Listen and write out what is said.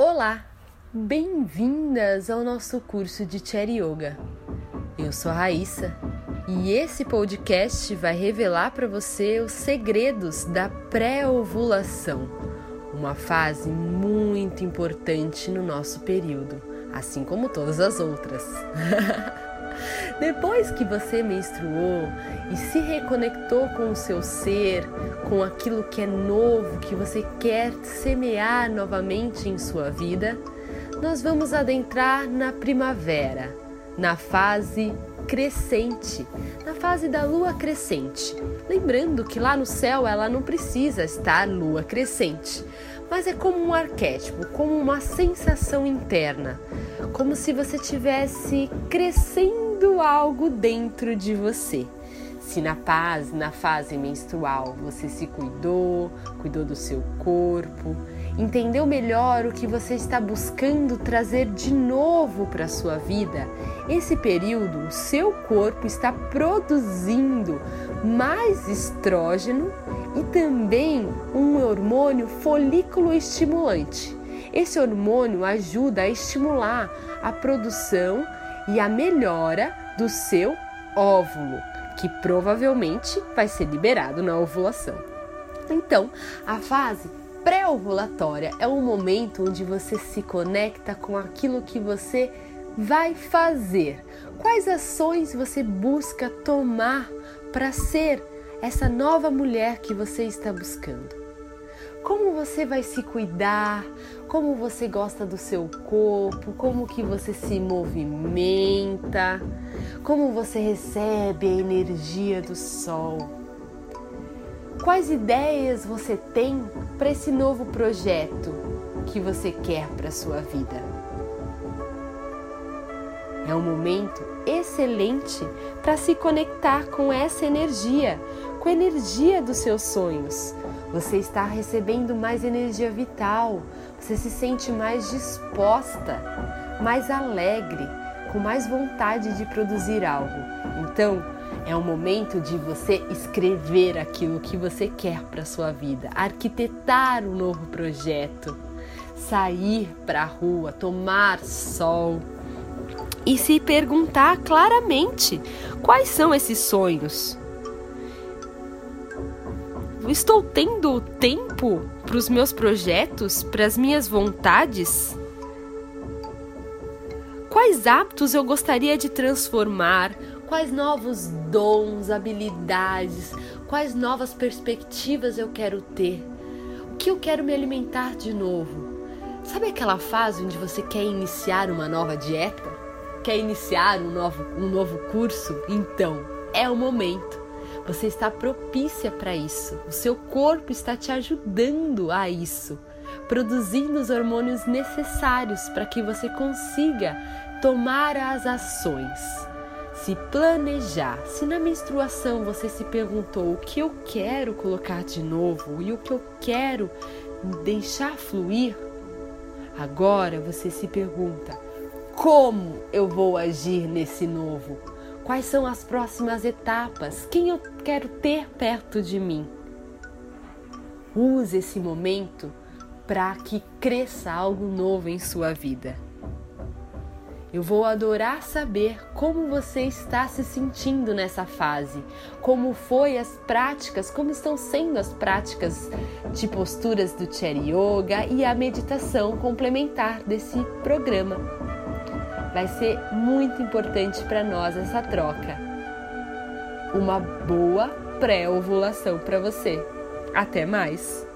Olá, bem-vindas ao nosso curso de Cherry Yoga. Eu sou a Raíssa e esse podcast vai revelar para você os segredos da pré-ovulação, uma fase muito importante no nosso período, assim como todas as outras. Depois que você menstruou e se reconectou com o seu ser, com aquilo que é novo, que você quer semear novamente em sua vida, nós vamos adentrar na primavera, na fase crescente, na fase da lua crescente. Lembrando que lá no céu ela não precisa estar lua crescente, mas é como um arquétipo, como uma sensação interna, como se você tivesse crescendo algo dentro de você. Se na paz, na fase menstrual, você se cuidou, cuidou do seu corpo, entendeu melhor o que você está buscando trazer de novo para a sua vida, esse período o seu corpo está produzindo mais estrógeno e também um hormônio folículo estimulante. Esse hormônio ajuda a estimular a produção e a melhora do seu óvulo, que provavelmente vai ser liberado na ovulação. Então, a fase pré-ovulatória é um momento onde você se conecta com aquilo que você vai fazer. Quais ações você busca tomar para ser essa nova mulher que você está buscando? Como você vai se cuidar, como você gosta do seu corpo, como que você se movimenta, como você recebe a energia do sol. Quais ideias você tem para esse novo projeto que você quer para sua vida? É um momento excelente para se conectar com essa energia, com a energia dos seus sonhos, você está recebendo mais energia vital, você se sente mais disposta, mais alegre, com mais vontade de produzir algo. Então, é o momento de você escrever aquilo que você quer para sua vida, arquitetar um novo projeto, sair para a rua, tomar sol e se perguntar claramente quais são esses sonhos estou tendo tempo para os meus projetos, para as minhas vontades? Quais hábitos eu gostaria de transformar? Quais novos dons, habilidades, quais novas perspectivas eu quero ter? O que eu quero me alimentar de novo? Sabe aquela fase onde você quer iniciar uma nova dieta? Quer iniciar um novo, um novo curso? Então, é o momento. Você está propícia para isso. O seu corpo está te ajudando a isso, produzindo os hormônios necessários para que você consiga tomar as ações. Se planejar, se na menstruação você se perguntou o que eu quero colocar de novo e o que eu quero deixar fluir, agora você se pergunta: como eu vou agir nesse novo? Quais são as próximas etapas? Quem eu quero ter perto de mim? Use esse momento para que cresça algo novo em sua vida. Eu vou adorar saber como você está se sentindo nessa fase, como foi as práticas, como estão sendo as práticas de posturas do Cherry Yoga e a meditação complementar desse programa. Vai ser muito importante para nós essa troca. Uma boa pré-ovulação para você. Até mais!